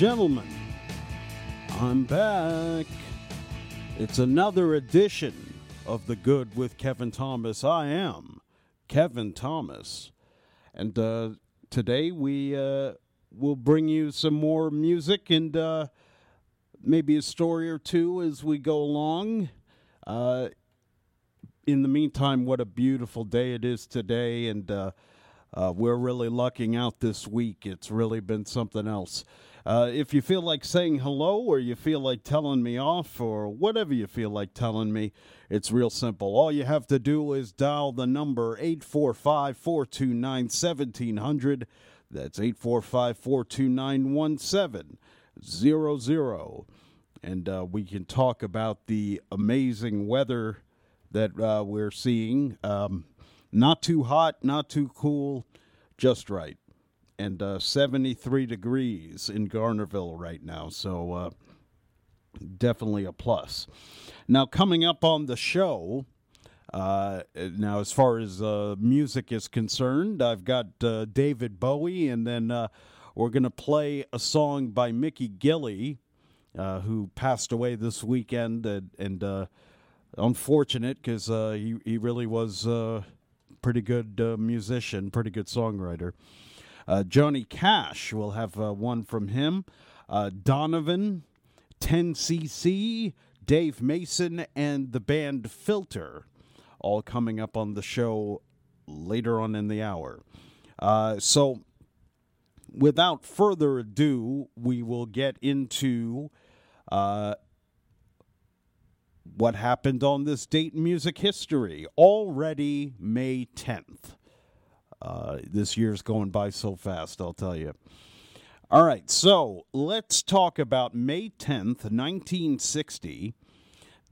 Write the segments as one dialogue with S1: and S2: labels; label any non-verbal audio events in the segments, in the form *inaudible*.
S1: Gentlemen. I'm back. It's another edition of The Good with Kevin Thomas. I am Kevin Thomas. And uh, today we uh, will bring you some more music and uh, maybe a story or two as we go along. Uh, in the meantime, what a beautiful day it is today. And uh, uh, we're really lucking out this week. It's really been something else. Uh, if you feel like saying hello or you feel like telling me off or whatever you feel like telling me, it's real simple. All you have to do is dial the number 845 429 1700. That's 845 429 1700. And uh, we can talk about the amazing weather that uh, we're seeing. Um, not too hot, not too cool, just right. And uh, 73 degrees in Garnerville right now. So uh, definitely a plus. Now, coming up on the show, uh, now as far as uh, music is concerned, I've got uh, David Bowie, and then uh, we're going to play a song by Mickey Gilley, uh, who passed away this weekend. And, and unfortunate because he, he really was a pretty good musician, pretty good songwriter. Uh, Johnny Cash, we'll have uh, one from him. Uh, Donovan, 10cc, Dave Mason, and the band Filter, all coming up on the show later on in the hour. Uh, so, without further ado, we will get into uh, what happened on this date in music history. Already May 10th. Uh, this year's going by so fast, I'll tell you. All right, so let's talk about May 10th, 1960.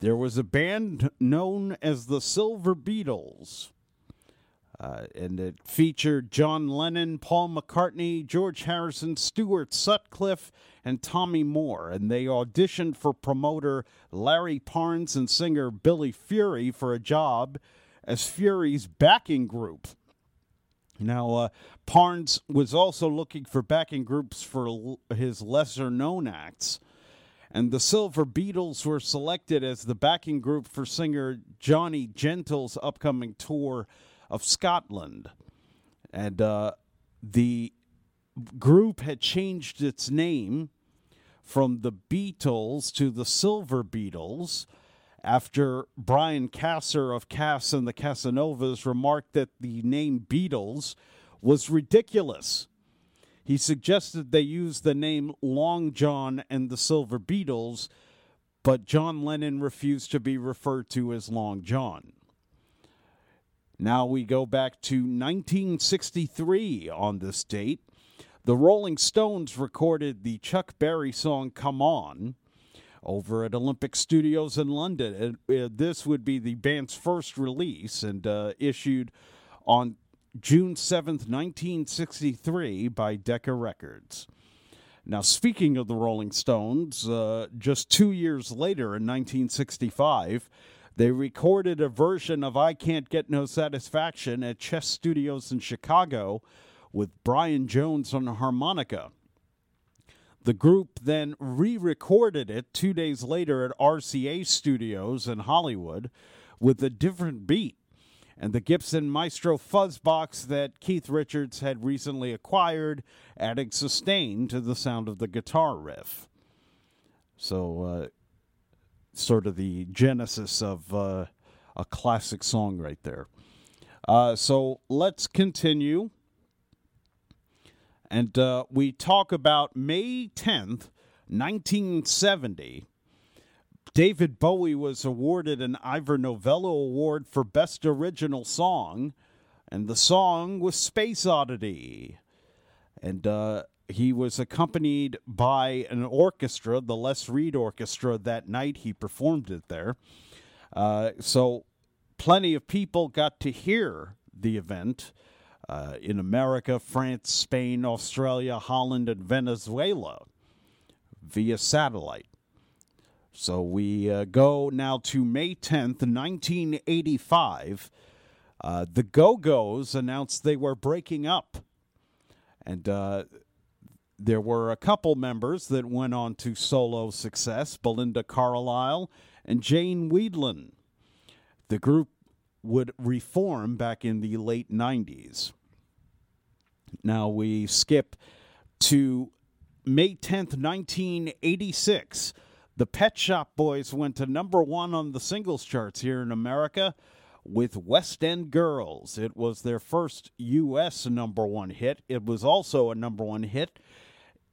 S1: There was a band known as the Silver Beatles. Uh, and it featured John Lennon, Paul McCartney, George Harrison, Stuart Sutcliffe, and Tommy Moore. And they auditioned for promoter Larry Parnes and singer Billy Fury for a job as Fury's backing group. Now, uh, Parnes was also looking for backing groups for l- his lesser known acts. And the Silver Beatles were selected as the backing group for singer Johnny Gentle's upcoming tour of Scotland. And uh, the group had changed its name from the Beatles to the Silver Beatles after Brian Casser of Cass and the Casanovas remarked that the name Beatles was ridiculous. He suggested they use the name Long John and the Silver Beatles, but John Lennon refused to be referred to as Long John. Now we go back to 1963 on this date. The Rolling Stones recorded the Chuck Berry song Come On over at Olympic Studios in London. And, uh, this would be the band's first release and uh, issued on June 7th, 1963 by Decca Records. Now, speaking of the Rolling Stones, uh, just two years later in 1965, they recorded a version of I Can't Get No Satisfaction at Chess Studios in Chicago with Brian Jones on harmonica. The group then re recorded it two days later at RCA Studios in Hollywood with a different beat and the Gibson Maestro fuzzbox that Keith Richards had recently acquired, adding sustain to the sound of the guitar riff. So, uh, sort of the genesis of uh, a classic song right there. Uh, so let's continue. And uh, we talk about May 10th, 1970. David Bowie was awarded an Ivor Novello Award for Best Original Song, and the song was Space Oddity. And uh, he was accompanied by an orchestra, the Les Reed Orchestra, that night. He performed it there. Uh, so plenty of people got to hear the event uh, in America, France, Spain, Australia, Holland, and Venezuela via satellite. So we uh, go now to May 10th, 1985. Uh, the Go Go's announced they were breaking up. And uh, there were a couple members that went on to solo success Belinda Carlisle and Jane Wiedlin. The group would reform back in the late 90s. Now we skip to May 10th, 1986. The Pet Shop Boys went to number one on the singles charts here in America with West End Girls. It was their first U.S. number one hit. It was also a number one hit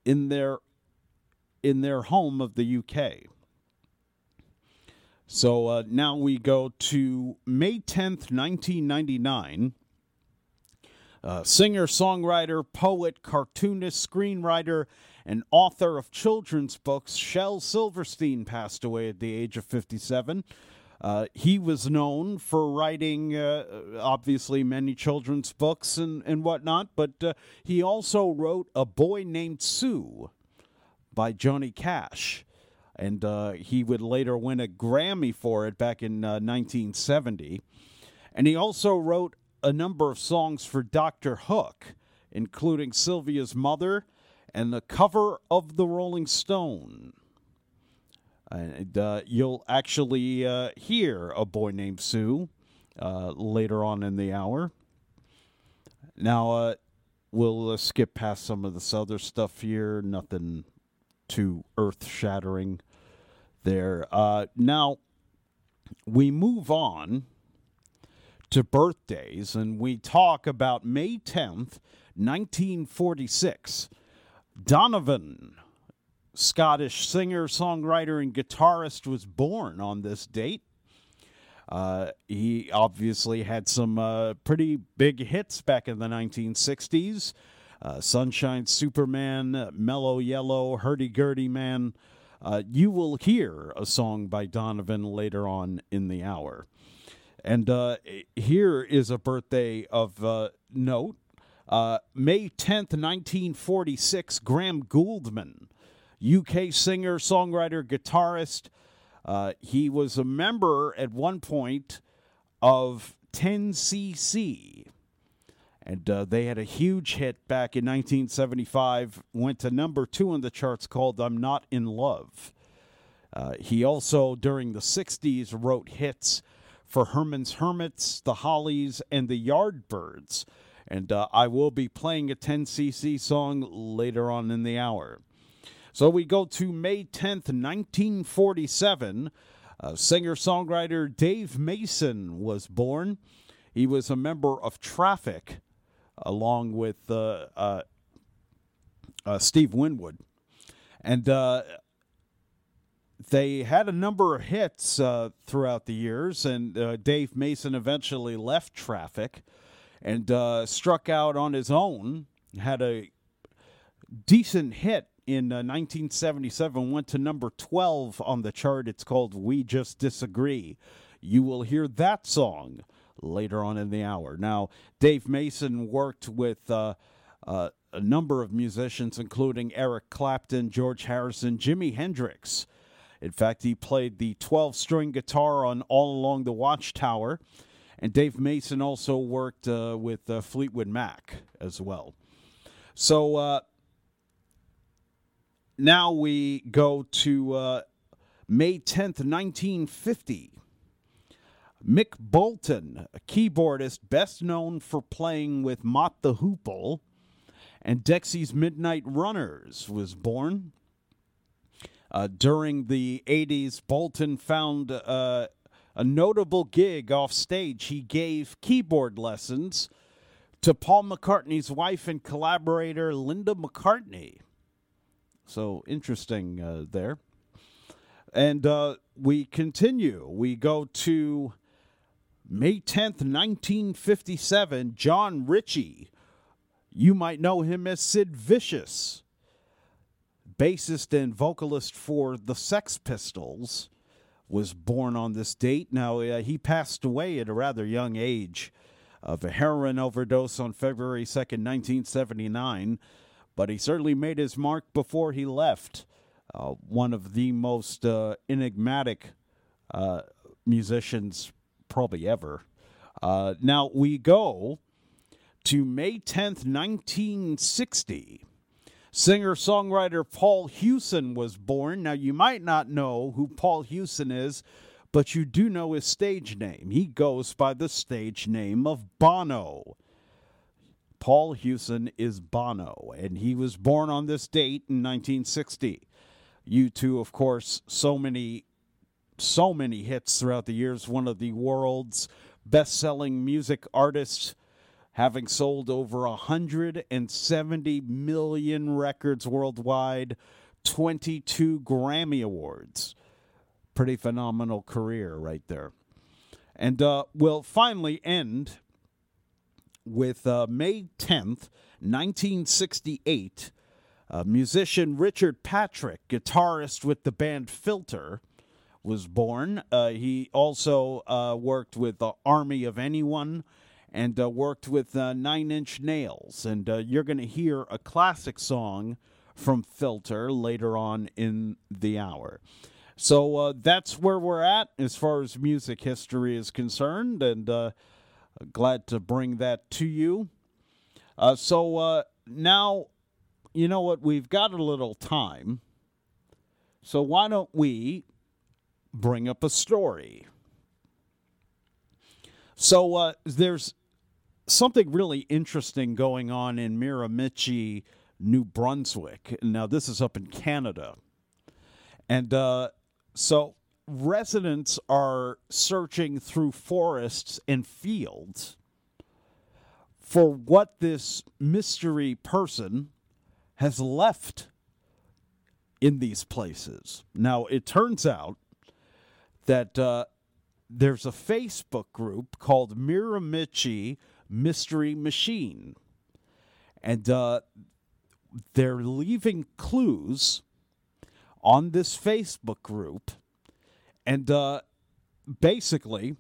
S1: in their in their home of the U.K. So uh, now we go to May 10th, 1999. Uh, singer, songwriter, poet, cartoonist, screenwriter, and author of children's books, Shel Silverstein passed away at the age of 57. Uh, he was known for writing, uh, obviously, many children's books and, and whatnot, but uh, he also wrote A Boy Named Sue by Johnny Cash. And uh, he would later win a Grammy for it back in 1970. Uh, and he also wrote a number of songs for Dr. Hook, including Sylvia's Mother and the cover of The Rolling Stone. And uh, you'll actually uh, hear a boy named Sue uh, later on in the hour. Now, uh, we'll uh, skip past some of this other stuff here. Nothing too earth shattering there. Uh, now, we move on to birthdays, and we talk about May 10th, 1946. Donovan, Scottish singer, songwriter, and guitarist, was born on this date. Uh, he obviously had some uh, pretty big hits back in the 1960s. Uh, Sunshine Superman, Mellow Yellow, Hurdy Gurdy Man. Uh, you will hear a song by Donovan later on in the hour. And uh, here is a birthday of uh, note. Uh, May 10th, 1946, Graham Gouldman, UK singer, songwriter, guitarist. Uh, he was a member at one point of 10cc. And uh, they had a huge hit back in 1975, went to number two in the charts called I'm Not in Love. Uh, he also, during the 60s, wrote hits for Herman's Hermits, the Hollies, and the Yardbirds. And uh, I will be playing a 10cc song later on in the hour. So we go to May 10th, 1947. Uh, Singer songwriter Dave Mason was born. He was a member of Traffic along with uh, uh, uh Steve Winwood. And uh, they had a number of hits uh, throughout the years, and uh, Dave Mason eventually left Traffic and uh, struck out on his own. Had a decent hit in 1977, uh, went to number 12 on the chart. It's called We Just Disagree. You will hear that song later on in the hour. Now, Dave Mason worked with uh, uh, a number of musicians, including Eric Clapton, George Harrison, Jimi Hendrix. In fact, he played the 12 string guitar on All Along the Watchtower. And Dave Mason also worked uh, with uh, Fleetwood Mac as well. So uh, now we go to uh, May 10th, 1950. Mick Bolton, a keyboardist best known for playing with Mott the Hoople and Dexy's Midnight Runners, was born. Uh, during the 80s, Bolton found uh, a notable gig off stage. He gave keyboard lessons to Paul McCartney's wife and collaborator, Linda McCartney. So interesting uh, there. And uh, we continue. We go to May 10th, 1957. John Ritchie. You might know him as Sid Vicious bassist and vocalist for the Sex Pistols, was born on this date. Now, uh, he passed away at a rather young age of a heroin overdose on February 2nd, 1979, but he certainly made his mark before he left. Uh, one of the most uh, enigmatic uh, musicians probably ever. Uh, now, we go to May 10th, 1960. Singer songwriter Paul Hewson was born. Now, you might not know who Paul Hewson is, but you do know his stage name. He goes by the stage name of Bono. Paul Hewson is Bono, and he was born on this date in 1960. U2 of course, so many, so many hits throughout the years. One of the world's best-selling music artists having sold over 170 million records worldwide, 22 Grammy Awards. Pretty phenomenal career right there. And uh, we'll finally end with uh, May 10th, 1968. Uh, musician Richard Patrick, guitarist with the band Filter, was born. Uh, he also uh, worked with the Army of Anyone and uh, worked with uh, Nine Inch Nails. And uh, you're going to hear a classic song from Filter later on in the hour. So uh, that's where we're at as far as music history is concerned, and uh, glad to bring that to you. Uh, so now, you know what? We've got a little time. So why don't we bring up a story? So uh, there's something really interesting going on in Miramichi, New Brunswick. Now, this is up in Canada. And uh, so residents are searching through forests and fields for what this mystery person has left in these places. Now, it turns out that uh, there's a Facebook group called Miramichi Mystery Machine. And uh, they're leaving clues on this Facebook group. And uh, basically,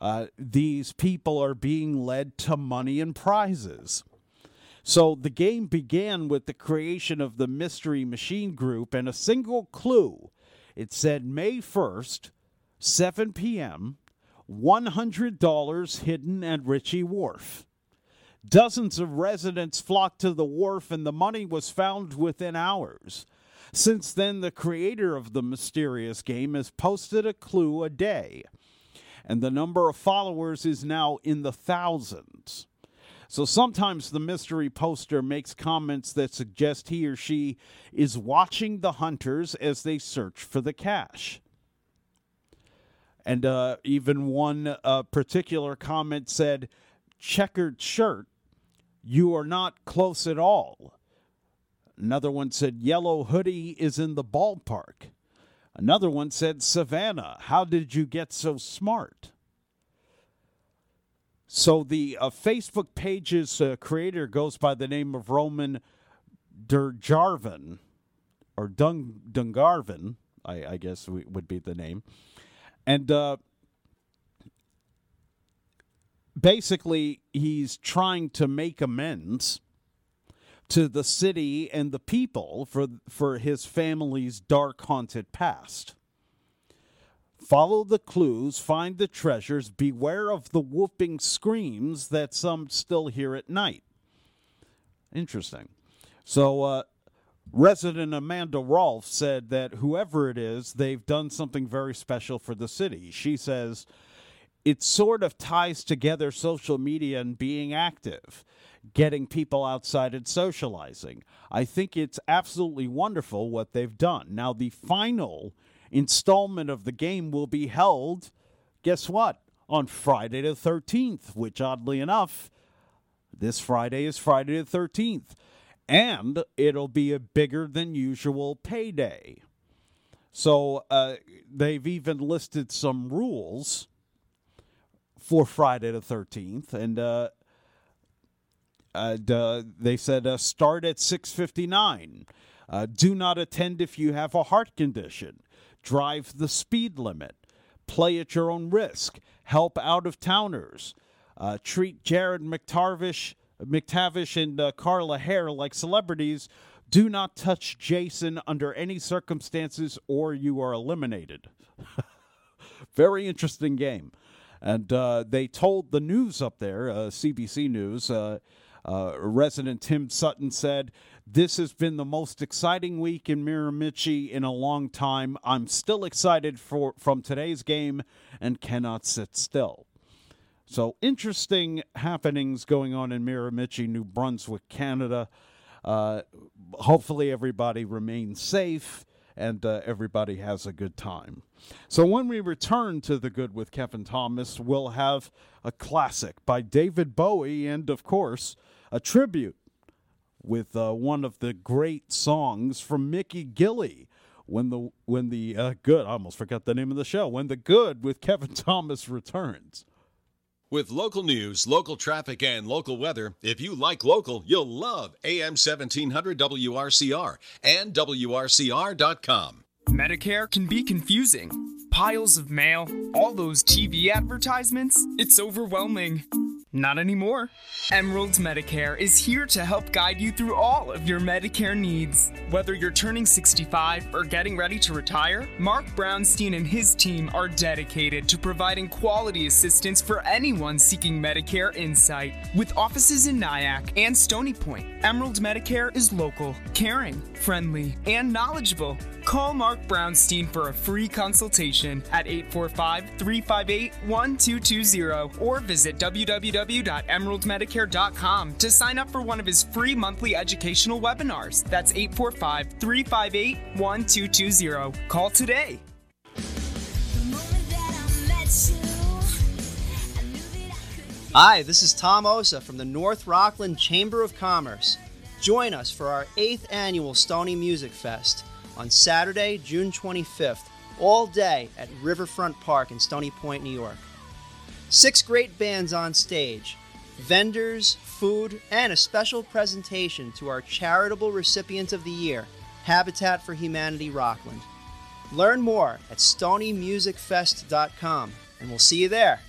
S1: uh, these people are being led to money and prizes. So the game began with the creation of the Mystery Machine Group and a single clue. It said May 1st, 7 p.m., $100 hidden at Ritchie Wharf. Dozens of residents flocked to the wharf, and the money was found within hours. Since then, the creator of the mysterious game has posted a clue a day, and the number of followers is now in the thousands. So sometimes the mystery poster makes comments that suggest he or she is watching the hunters as they search for the cash. And uh, even one uh, particular comment said, checkered shirt, you are not close at all. Another one said, yellow hoodie is in the ballpark. Another one said, Savannah, how did you get so smart? So the uh, Facebook page's uh, creator goes by the name of Roman Durjarvin, or Dung, Dungarvin, I, I guess would be the name. And uh, basically, he's trying to make amends to the city and the people for, for his family's dark, haunted past. Follow the clues, find the treasures, beware of the whooping screams that some still hear at night. Interesting. So, uh, Resident Amanda Rolfe said that whoever it is, they've done something very special for the city. She says it sort of ties together social media and being active, getting people outside and socializing. I think it's absolutely wonderful what they've done. Now, the final installment of the game will be held, guess what? On Friday the 13th, which oddly enough, this Friday is Friday the 13th and it'll be a bigger than usual payday. So uh, they've even listed some rules for Friday the 13th, and uh, uh, they said uh, start at 6:59. Uh, do not attend if you have a heart condition. Drive the speed limit. Play at your own risk. Help out of towners. Uh, treat Jared McTarvish McTavish and uh, Carla Hare, like celebrities, do not touch Jason under any circumstances or you are eliminated. *laughs* Very interesting game. And uh, they told the news up there, uh, CBC News, uh, Uh, resident Tim Sutton said, This has been the most exciting week in Miramichi in a long time. I'm still excited for from today's game and cannot sit still. So, interesting happenings going on in Miramichi, New Brunswick, Canada. Uh, hopefully, everybody remains safe and uh, everybody has a good time. So, when we return to The Good with Kevin Thomas, we'll have a classic by David Bowie and, of course, a tribute with uh, one of the great songs from Mickey Gilley. When the when the uh, good, I almost forgot the name of the show. When the good with Kevin *laughs* Thomas returns.
S2: With local news, local traffic, and local weather, if you like local, you'll love AM 1700 WRCR and WRCR.com.
S3: Medicare can be confusing. Piles of mail, all those TV advertisements, it's overwhelming. Not anymore. Emerald Medicare is here to help guide you through all of your Medicare needs. Whether you're turning 65 or getting ready to retire, Mark Brownstein and his team are dedicated to providing quality assistance for anyone seeking Medicare insight. With offices in Nyack and Stony Point, Emerald Medicare is local, caring, friendly, and knowledgeable. Call Mark Brownstein for a free consultation at 845 358 1220 or visit www.emeraldmedicare.com to sign up for one of his free monthly educational webinars. That's 845 358 1220. Call today.
S4: Hi, this is Tom Osa from the North Rockland Chamber of Commerce. Join us for our 8th annual Stony Music Fest on Saturday, June 25th, all day at Riverfront Park in Stony Point, New York. Six great bands on stage, vendors, food, and a special presentation to our charitable recipient of the year, Habitat for Humanity Rockland. Learn more at stonymusicfest.com, and we'll see you there.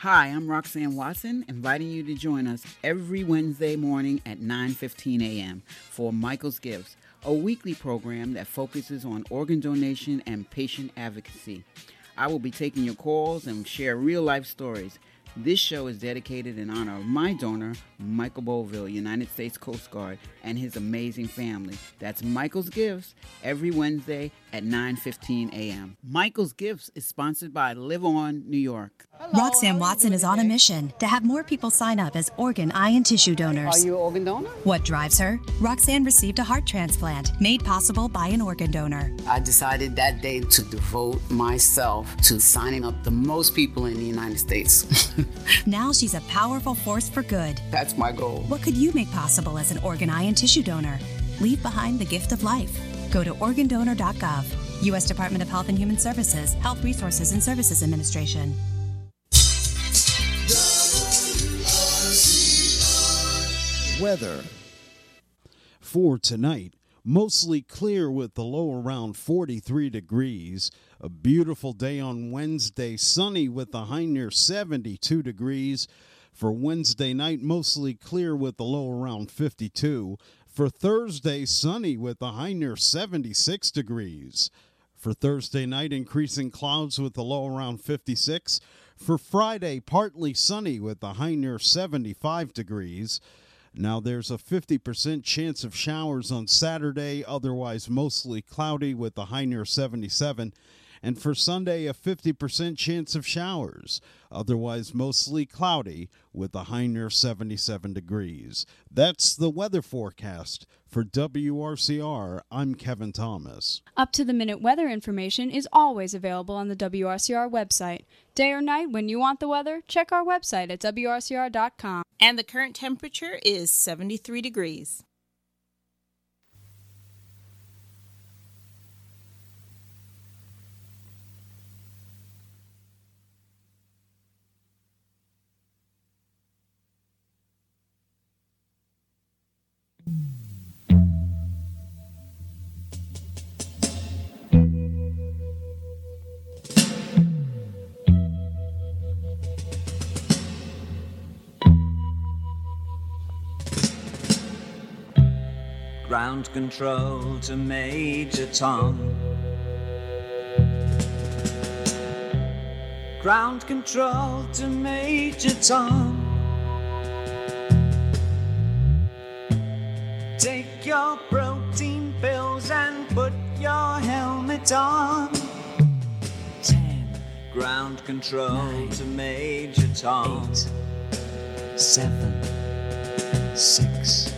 S5: Hi, I'm Roxanne Watson, inviting you to join us every Wednesday morning at 9:15 a.m. for Michael's Gifts, a weekly program that focuses on organ donation and patient advocacy. I will be taking your calls and share real-life stories. This show is dedicated in honor of my donor, Michael Boville, United States Coast Guard, and his amazing family. That's Michael's Gifts every Wednesday at 9:15 a.m. Michael's Gifts is sponsored by Live On New York.
S6: Roxanne Watson is on a mission to have more people sign up as organ, eye, and tissue donors.
S7: Are you an organ donor?
S6: What drives her? Roxanne received a heart transplant made possible by an organ donor.
S7: I decided that day to devote myself to signing up the most people in the United States. *laughs* *laughs*
S6: now she's a powerful force for good.
S7: That's my goal.
S6: What could you make possible as an organ, eye, and tissue donor? Leave behind the gift of life. Go to organdonor.gov. U.S. Department of Health and Human Services, Health Resources and Services Administration.
S1: Weather for tonight. Mostly clear with the low around 43 degrees. A beautiful day on Wednesday, sunny with a high near 72 degrees. For Wednesday night, mostly clear with a low around 52. For Thursday, sunny with a high near 76 degrees. For Thursday night, increasing clouds with a low around 56. For Friday, partly sunny with a high near 75 degrees. Now, there's a 50% chance of showers on Saturday, otherwise mostly cloudy with a high near 77. And for Sunday, a 50% chance of showers, otherwise mostly cloudy with a high near 77 degrees. That's the weather forecast for WRCR. I'm Kevin Thomas.
S8: Up to the minute weather information is always available on the WRCR website. Day or night, when you want the weather, check our website at WRCR.com.
S9: And the current temperature is 73 degrees.
S10: Ground control to Major Tom. Ground control to Major Tom. your protein pills and put your helmet on. Ten. Ground control nine, to Major Tom. Eight, seven. Six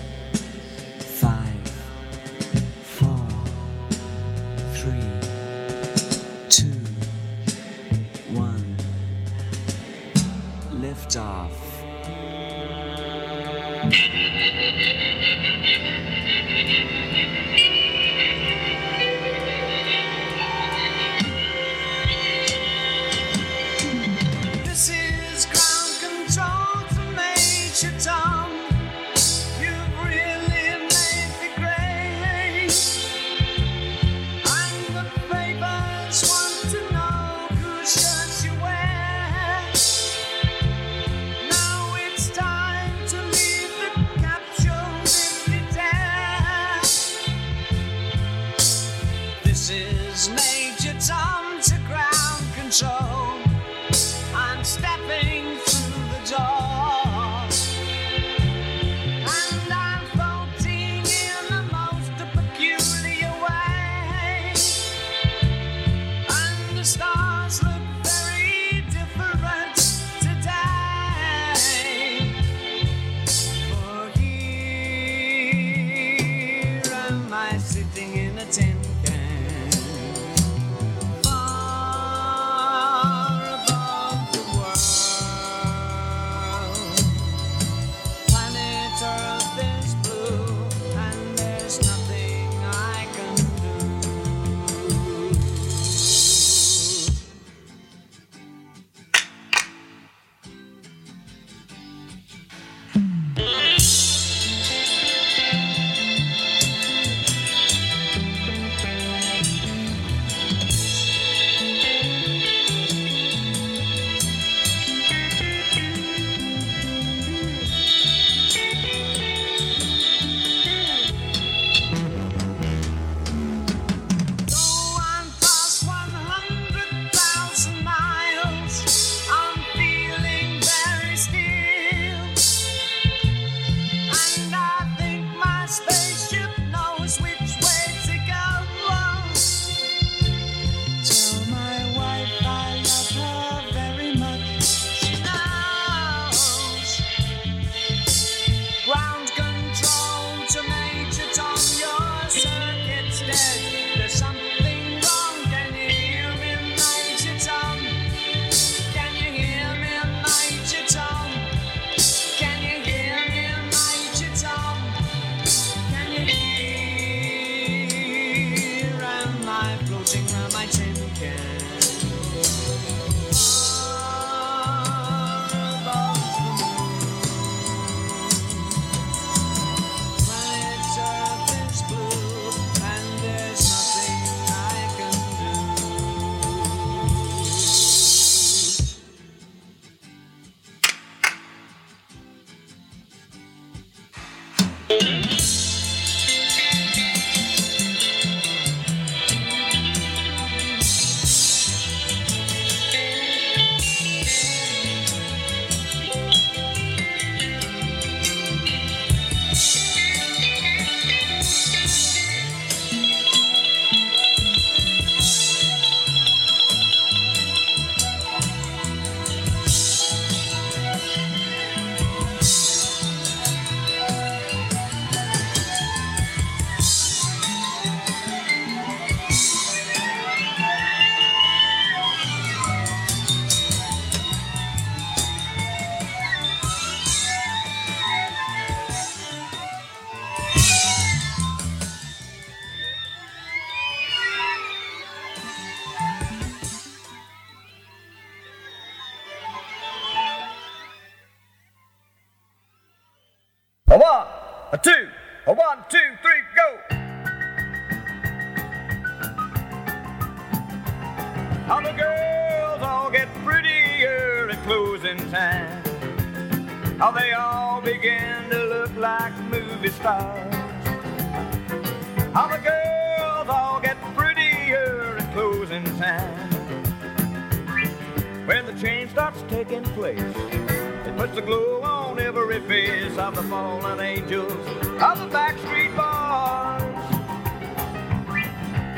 S11: fallen angels of the backstreet boys.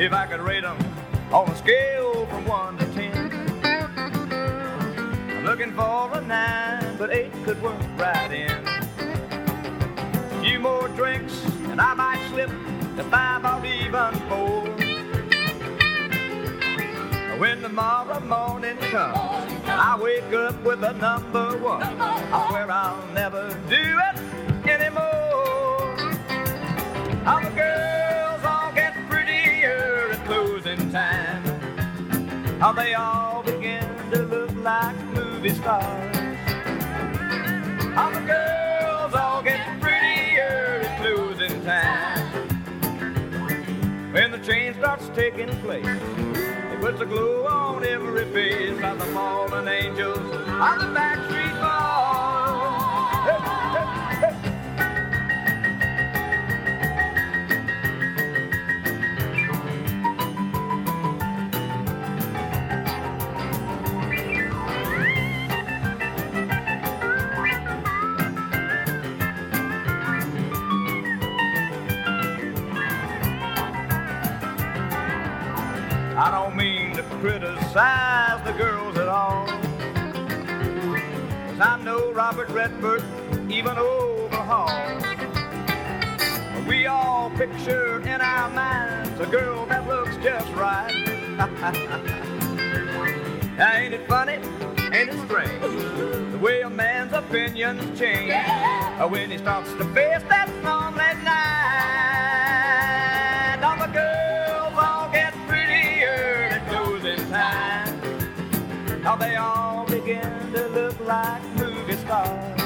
S11: If I could rate them on a scale from one to ten, I'm looking for a nine, but eight could work right in. A few more drinks, and I might slip to five or even four. When tomorrow morning comes, I wake up with a number one, I swear I'll never do it All the girls all get prettier at closing time. How they all begin to look like movie stars. All the girls all get prettier at closing time. When the train starts taking place, it puts a glow on every face of the fallen angels on the backstreet boys. Criticize the girls at all. 'Cause I know Robert Redford, even Overhaul. We all picture in our minds a girl that looks just right. *laughs* Ain't it funny? Ain't it strange? The way a man's opinions change when he starts to face that lonely night. Now they all begin to look like movie stars.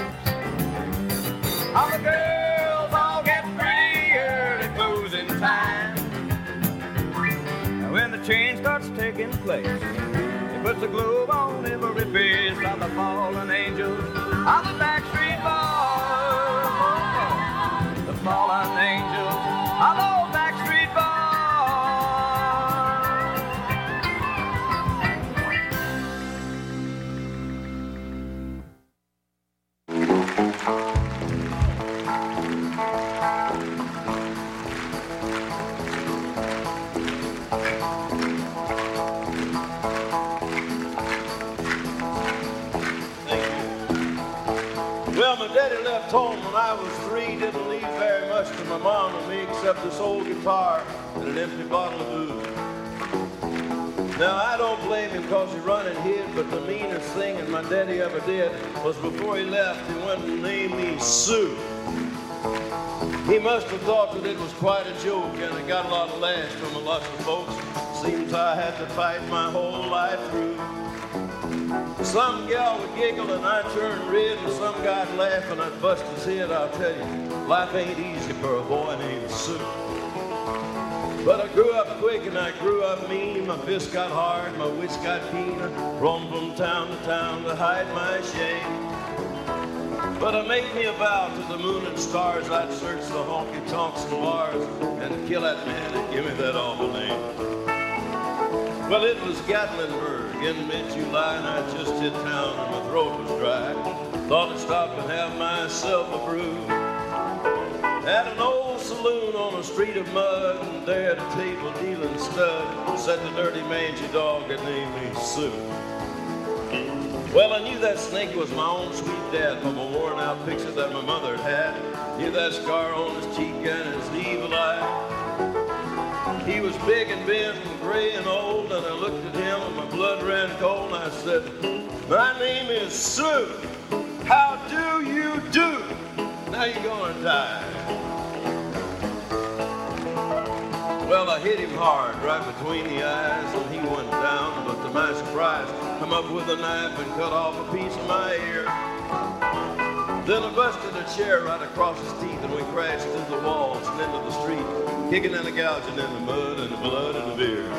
S11: All the girls all get prettier at closing time. And when the change starts taking place, it puts a globe on every face of the fallen angels of the backstreet
S12: home when I was three, didn't leave very much to my mom and me except this old guitar and an empty bottle of booze. Now, I don't blame him because he run and hid, but the meanest thing that my daddy ever did was before he left, he went and named me Sue. He must have thought that it was quite a joke, and I got a lot of laughs from a lot of folks. Seems I had to fight my whole life through. Some gal would giggle and I'd turn red, and some guy'd laugh and I'd bust his head. I'll tell you, life ain't easy for a boy named Sue. But I grew up quick and I grew up mean. My fists got hard, my wits got keen. I roamed from town to town to hide my shame. But I made me a vow to the moon and stars I'd search the honky tonks and bars and kill that man and give me that awful name. Well, it was Gatlinburg in mid-July, and I just hit town and my throat was dry. Thought I'd stop and have myself a brew. At an old saloon on a street of mud, and there at a table dealing stud, sat the dirty mangy dog that named me Sue. Well, I knew that snake was my own sweet dad from a worn out picture that my mother had. Knew that scar on his cheek and his evil eye. He was big and bent and gray and old, and I looked at him and my blood ran cold, and I said, My name is Sue. How do you do? Now you're gonna die. Well, I hit him hard right between the eyes, and he went down, but to my surprise, come up with a knife and cut off a piece of my ear. Then I busted a chair right across his teeth, and we crashed through the walls and into the street, kicking and a gouging in the mud and the blood and the beer.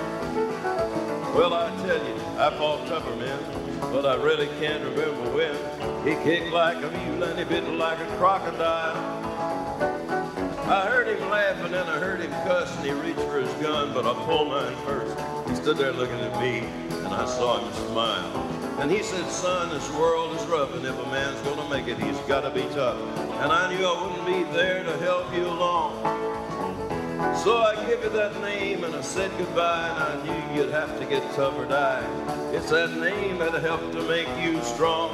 S12: Well, I tell you, I fought tougher men, but I really can't remember when. He kicked like a mule and he bit like a crocodile. I heard him laugh and I heard him cuss and he reached for his gun, but I pulled mine first. He stood there looking at me and I saw him smile. And he said, son, this world is rough, and if a man's gonna make it, he's gotta be tough. And I knew I wouldn't be there to help you along. So I give you that name and I said goodbye and I knew you'd have to get tough or die. It's that name that helped to make you strong.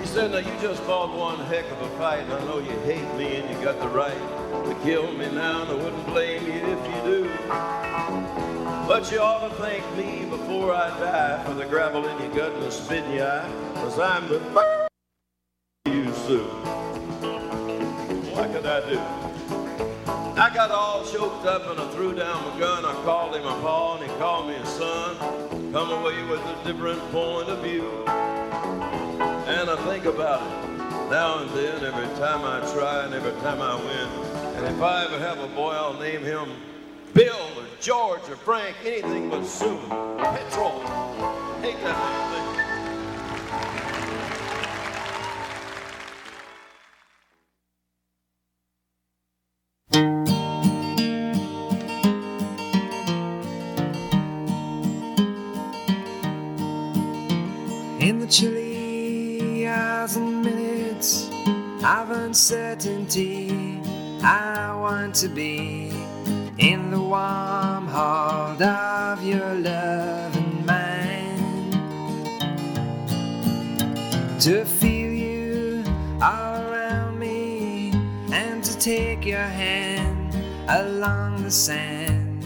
S12: He said, now you just fought one heck of a fight and I know you hate me and you got the right to kill me now and I wouldn't blame you if you do. But you ought to thank me before I die for the gravel in your gut and the spit in your eye, cause I'm the you sue. What could I do? Got all choked up and I threw down my gun. I called him a paw and he called me a son. Come away with a different point of view. And I think about it now and then, every time I try and every time I win. And if I ever have a boy, I'll name him Bill or George or Frank, anything but Sue. Petrol. Hate that damn
S10: To be in the warm heart of your love and mine. To feel you all around me and to take your hand along the sand.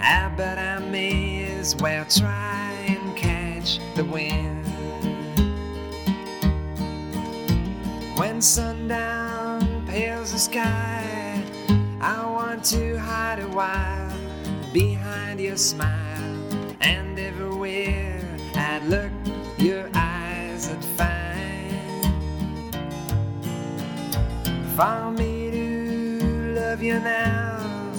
S10: Ah, I bet I may as well try and catch the wind. When sundown pales the sky, I want to hide a while behind your smile. And everywhere I look, your eyes would find. For me to love you now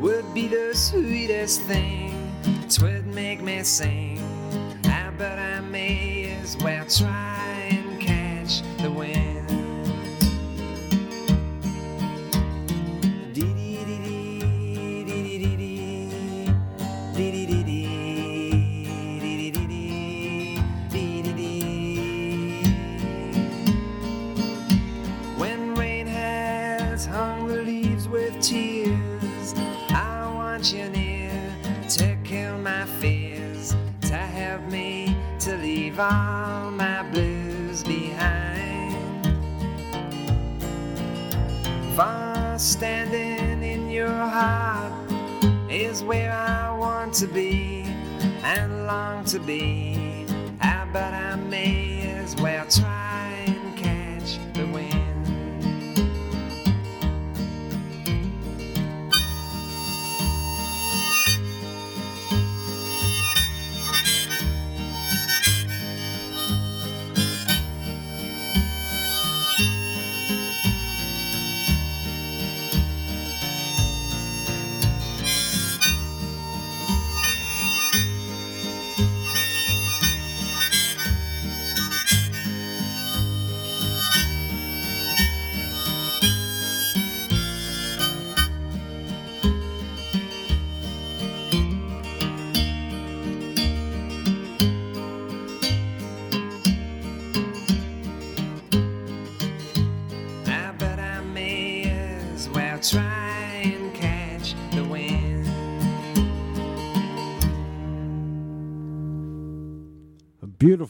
S10: would be the sweetest thing. Twould make me sing. I bet I may as well try long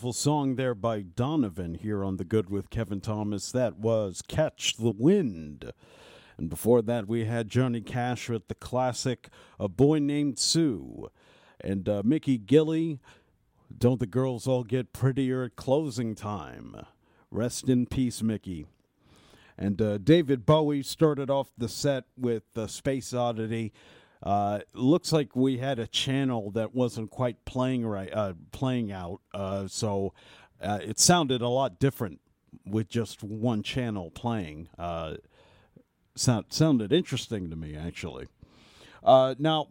S1: beautiful song there by Donovan here on The Good with Kevin Thomas. That was Catch the Wind. And before that, we had Johnny Cash with the classic A Boy Named Sue. And uh, Mickey Gilley, Don't the Girls All Get Prettier at Closing Time? Rest in peace, Mickey. And uh, David Bowie started off the set with uh, Space Oddity. Uh, looks like we had a channel that wasn't quite playing right, uh, playing out. Uh, so uh, it sounded a lot different with just one channel playing. Uh, sound, sounded interesting to me, actually. Now,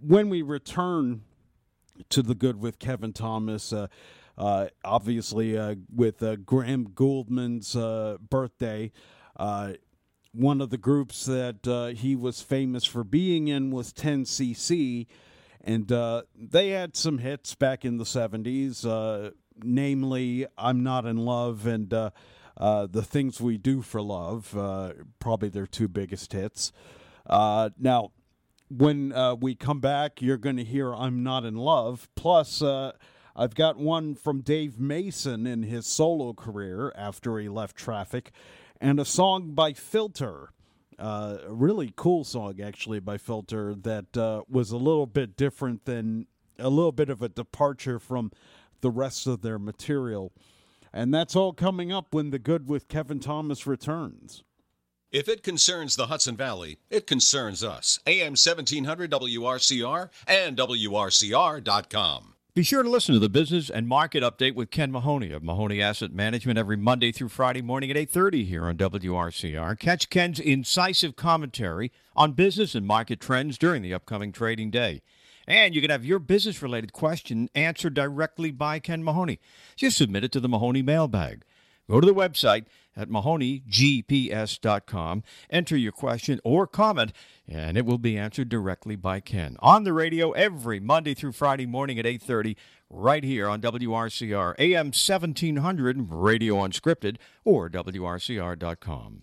S1: when we return to the good with Kevin Thomas, uh, obviously uh, with uh, Graham Gouldman's birthday. One of the groups that uh, he was famous for being in was 10cc, And uh, they had some hits back in the 70s, uh, namely I'm Not in Love and uh, uh, The Things We Do for Love, uh, probably their two biggest hits. Now, when we come back, you're going to hear I'm Not in Love. Plus, I've got one from Dave Mason in his solo career after he left Traffic, and a song by Filter. Uh, a really cool song, actually, by Filter that uh, was a little bit different than a little bit of a departure from the rest of their material. And that's all coming up when The Good with Kevin Thomas returns.
S2: If it concerns the Hudson Valley, it concerns us. AM 1700 WRCR and WRCR.com.
S13: Be sure to listen to the business and market update with Ken Mahoney of Mahoney Asset Management every Monday through Friday morning at 8:30 here on WRCR. Catch Ken's incisive commentary on business and market trends during the upcoming trading day. And you can have your business related question answered directly by Ken Mahoney. Just submit it to the Mahoney mailbag. Go to the website at mahoneygps.com, enter your question or comment, and it will be answered directly by Ken. On the radio every Monday through Friday morning at 8:30 right here on WRCR AM 1700 Radio Unscripted or WRCR.com.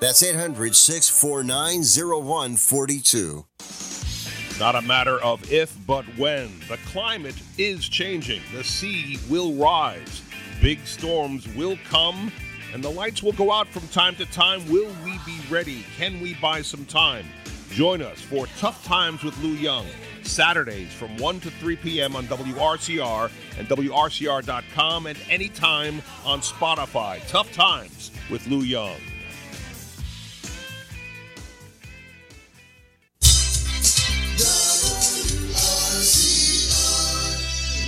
S14: That's 800 649 0142.
S15: Not a matter of if, but when. The climate is changing. The sea will rise. Big storms will come, and the lights will go out from time to time. Will we be ready? Can we buy some time? Join us for Tough Times with Lou Young, Saturdays from 1 to 3 p.m. on WRCR and WRCR.com and anytime on Spotify. Tough Times with Lou Young.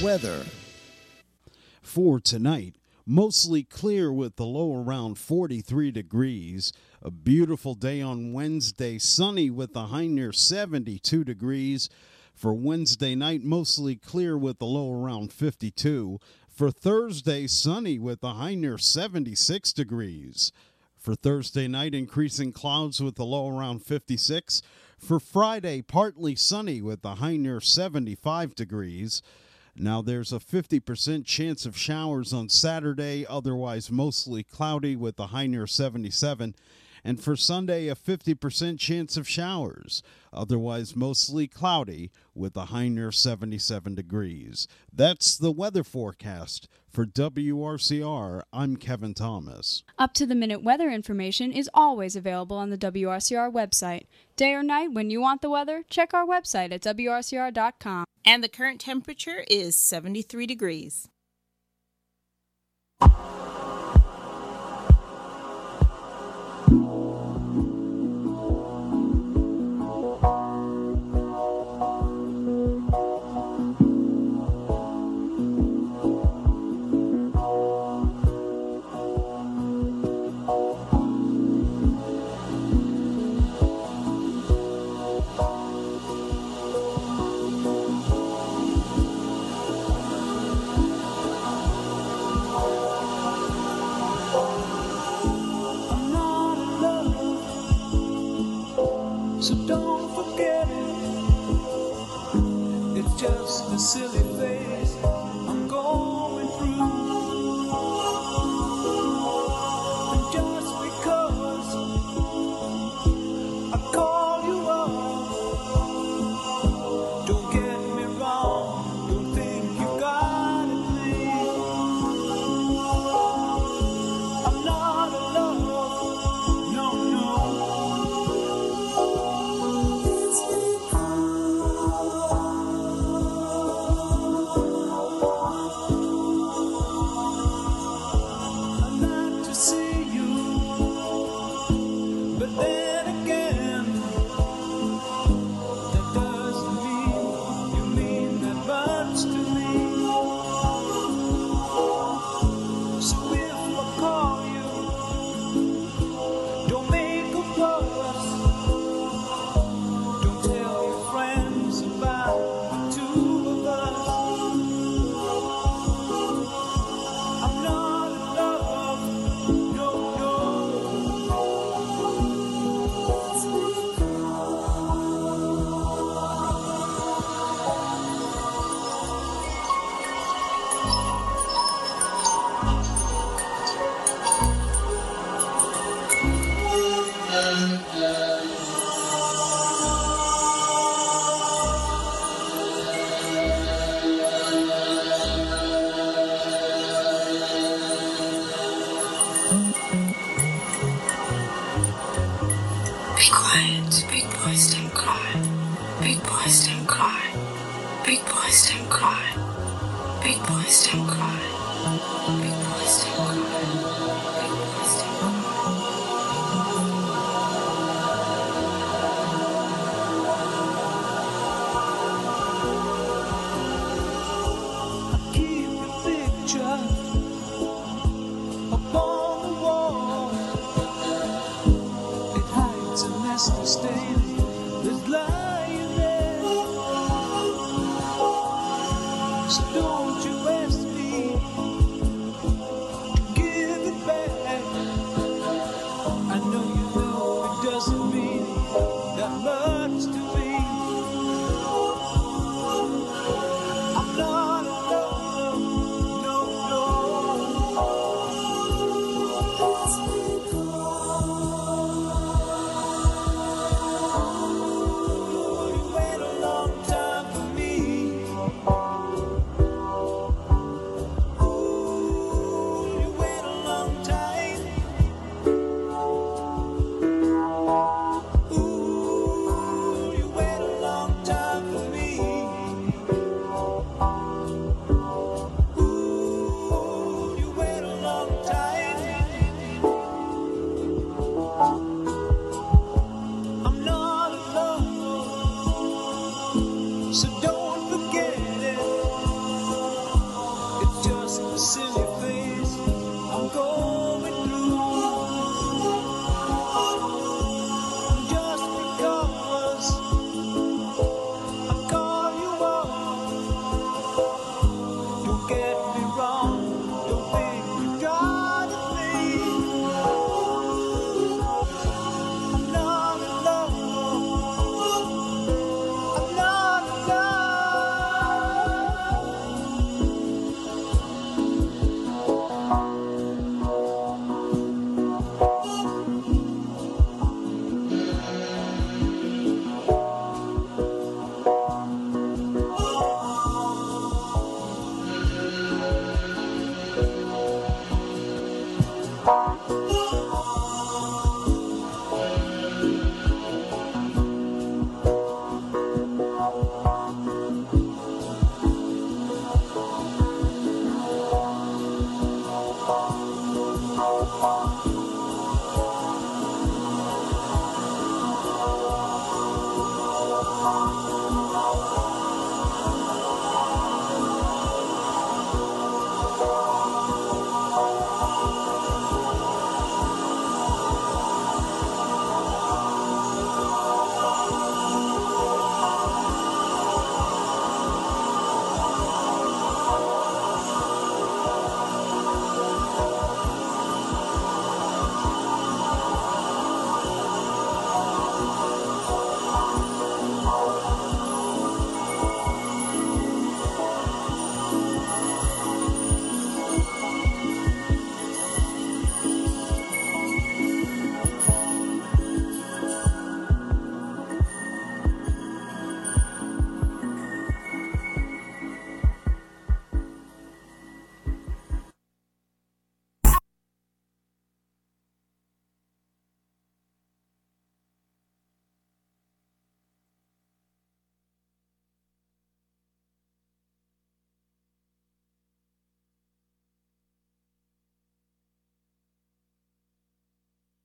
S1: Weather. For tonight, mostly clear with the low around 43 degrees. A beautiful day on Wednesday, sunny with the high near 72 degrees. For Wednesday night, mostly clear with the low around 52. For Thursday, sunny with the high near 76 degrees. For Thursday night, increasing clouds with the low around 56. For Friday, partly sunny with the high near 75 degrees. Now, there's a 50% chance of showers on Saturday, otherwise mostly cloudy with a high near 77. And for Sunday, a 50% chance of showers, otherwise mostly cloudy with a high near 77 degrees. That's the weather forecast for WRCR. I'm Kevin Thomas.
S8: Up to the minute weather information is always available on the WRCR website. Day or night, when you want the weather, check our website at WRCR.com.
S9: And the current temperature is 73 degrees.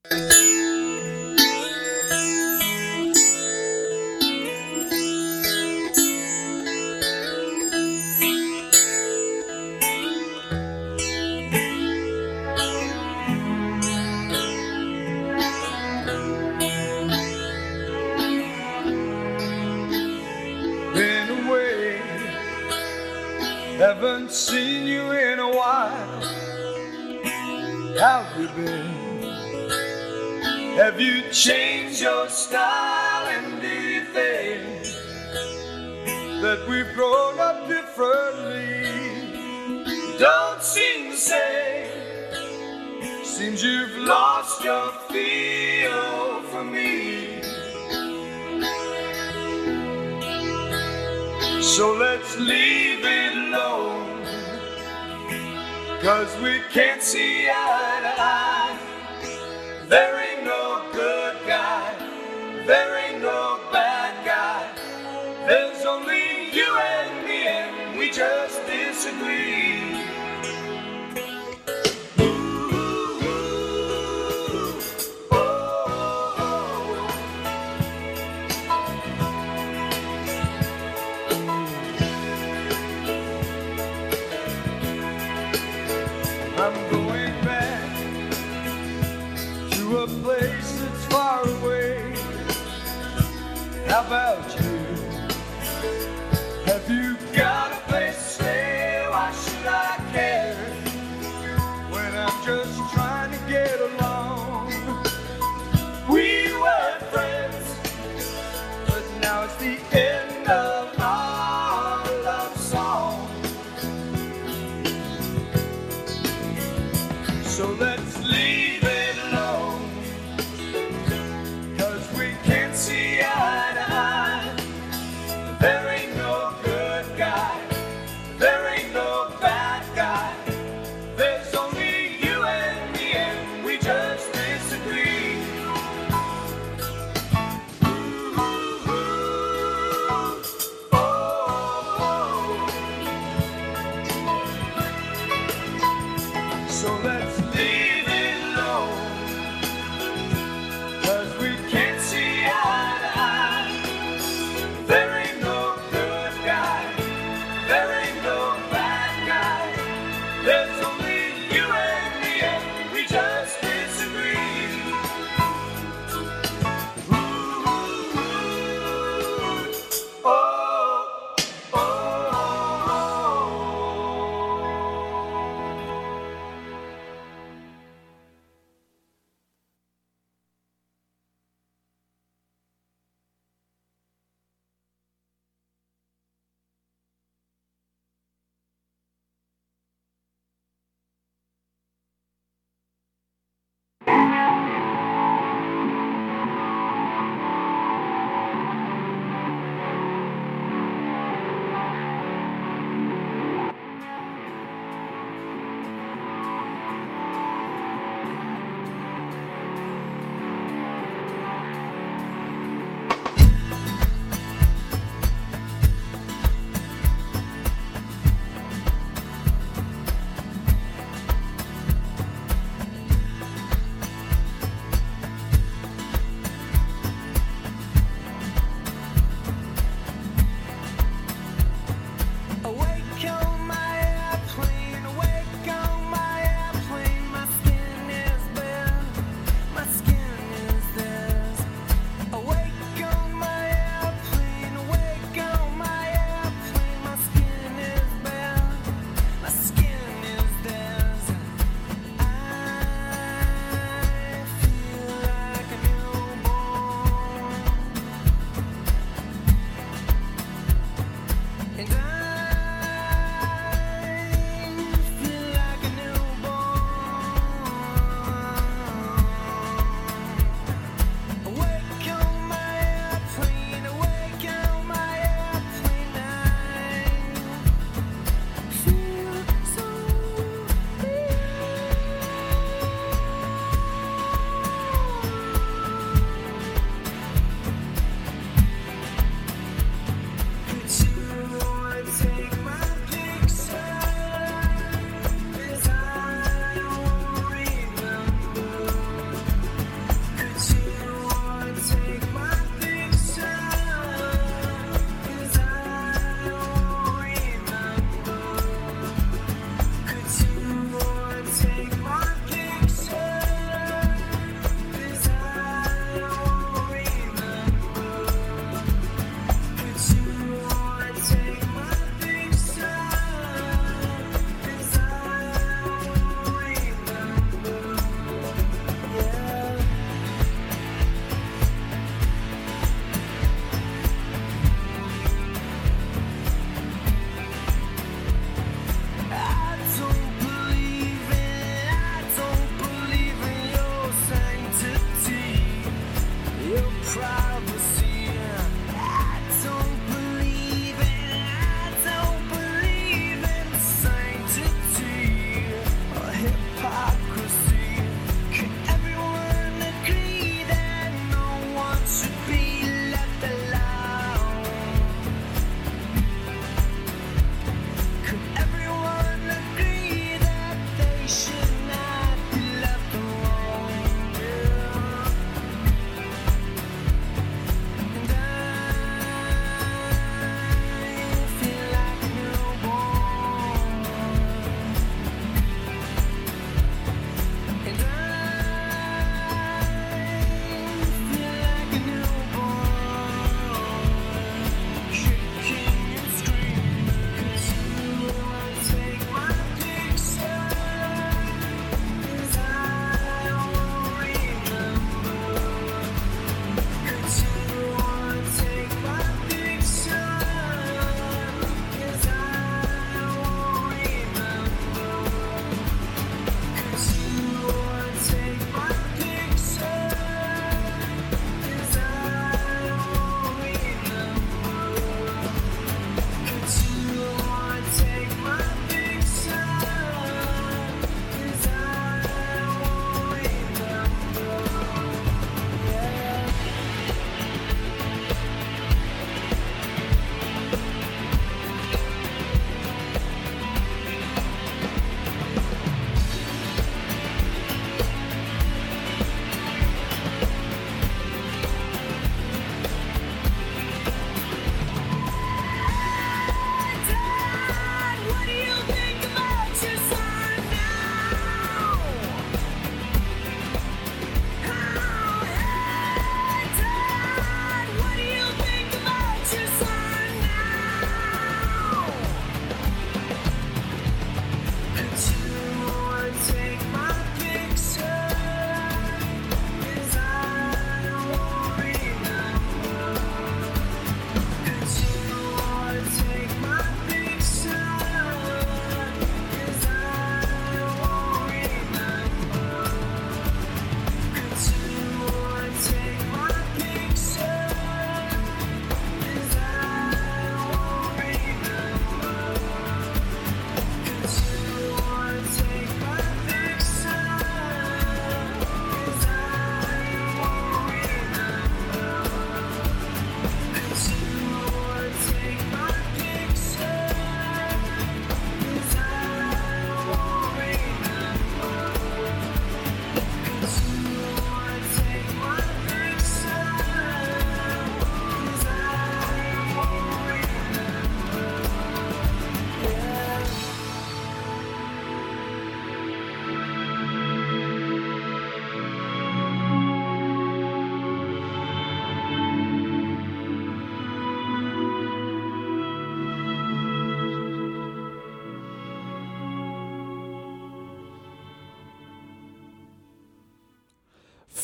S10: Been can't see just trying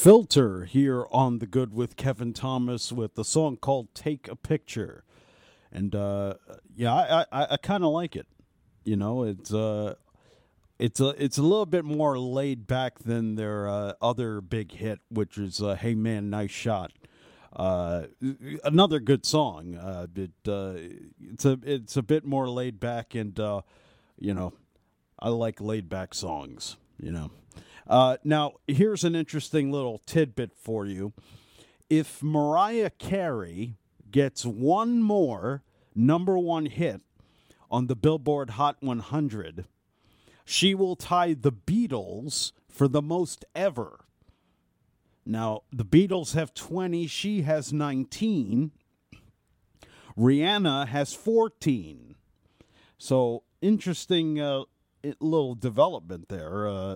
S1: Filter here on The Good with Kevin Thomas with the song called Take a Picture. And uh, yeah, I, I, I kind of like it. You know, it's uh, it's a it's a little bit more laid back than their uh, other big hit, which is uh, "Hey Man, Nice Shot." Uh, another good song. Uh, it, uh, it's a it's a bit more laid back, and uh, you know, I like laid back songs. You know. Uh, now here's an interesting little tidbit for you. If Mariah Carey gets one more number one hit on the Billboard Hot 100, she will tie the Beatles for the most ever. Now, the Beatles have 20, she has 19. Rihanna has 14. So, interesting uh, little development there. Uh,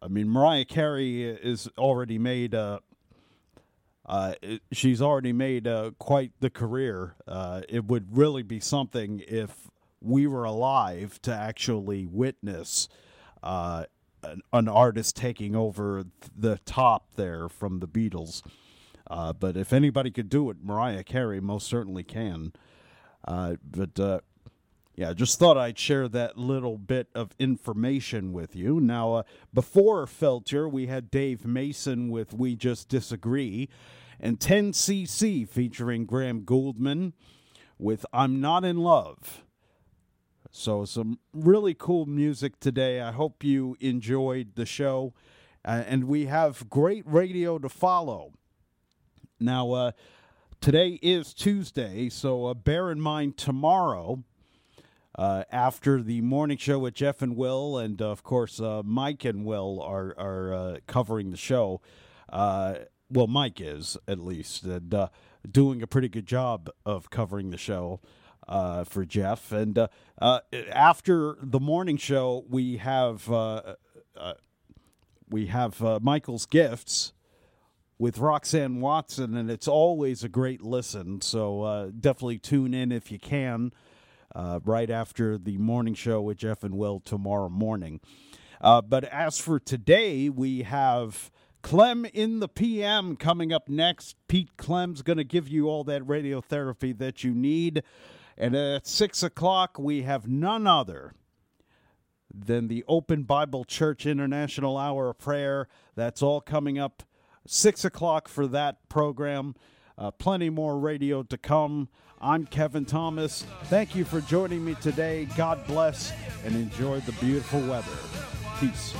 S1: I mean, Mariah Carey is already made. Uh, uh, she's already made uh, quite the career. Uh, it would really be something if we were alive to actually witness uh, an, an artist taking over the top there from the Beatles. Uh, but if anybody could do it, Mariah Carey most certainly can. Uh, but uh, yeah, just thought I'd share that little bit of information with you. Now, uh, before Filter, we had Dave Mason with We Just Disagree, and 10cc featuring Graham Gouldman with I'm Not in Love. So, some really cool music today. I hope you enjoyed the show. Uh, and we have great radio to follow. Now, uh, today is Tuesday, so uh, bear in mind tomorrow, uh, after the morning show with Jeff and Will, and uh, of course, uh, Mike and Will are, are covering the show. Well, Mike is, at least, and doing a pretty good job of covering the show uh, for Jeff. And uh, uh, after the morning show, we have we have Michael's gifts with Roxanne Watson, and it's always a great listen. So definitely tune in if you can, uh, right after the morning show with Jeff and Will tomorrow morning. Uh, but as for today, we have Clem in the PM coming up next. Pete Clem's going to give you all that radiotherapy that you need. And at 6 o'clock, we have none other than the Open Bible Church International Hour of Prayer. That's all coming up 6 o'clock for that program. Uh, plenty more radio to come. I'm Kevin Thomas. Thank you for joining me today. God bless and enjoy the beautiful weather. Peace.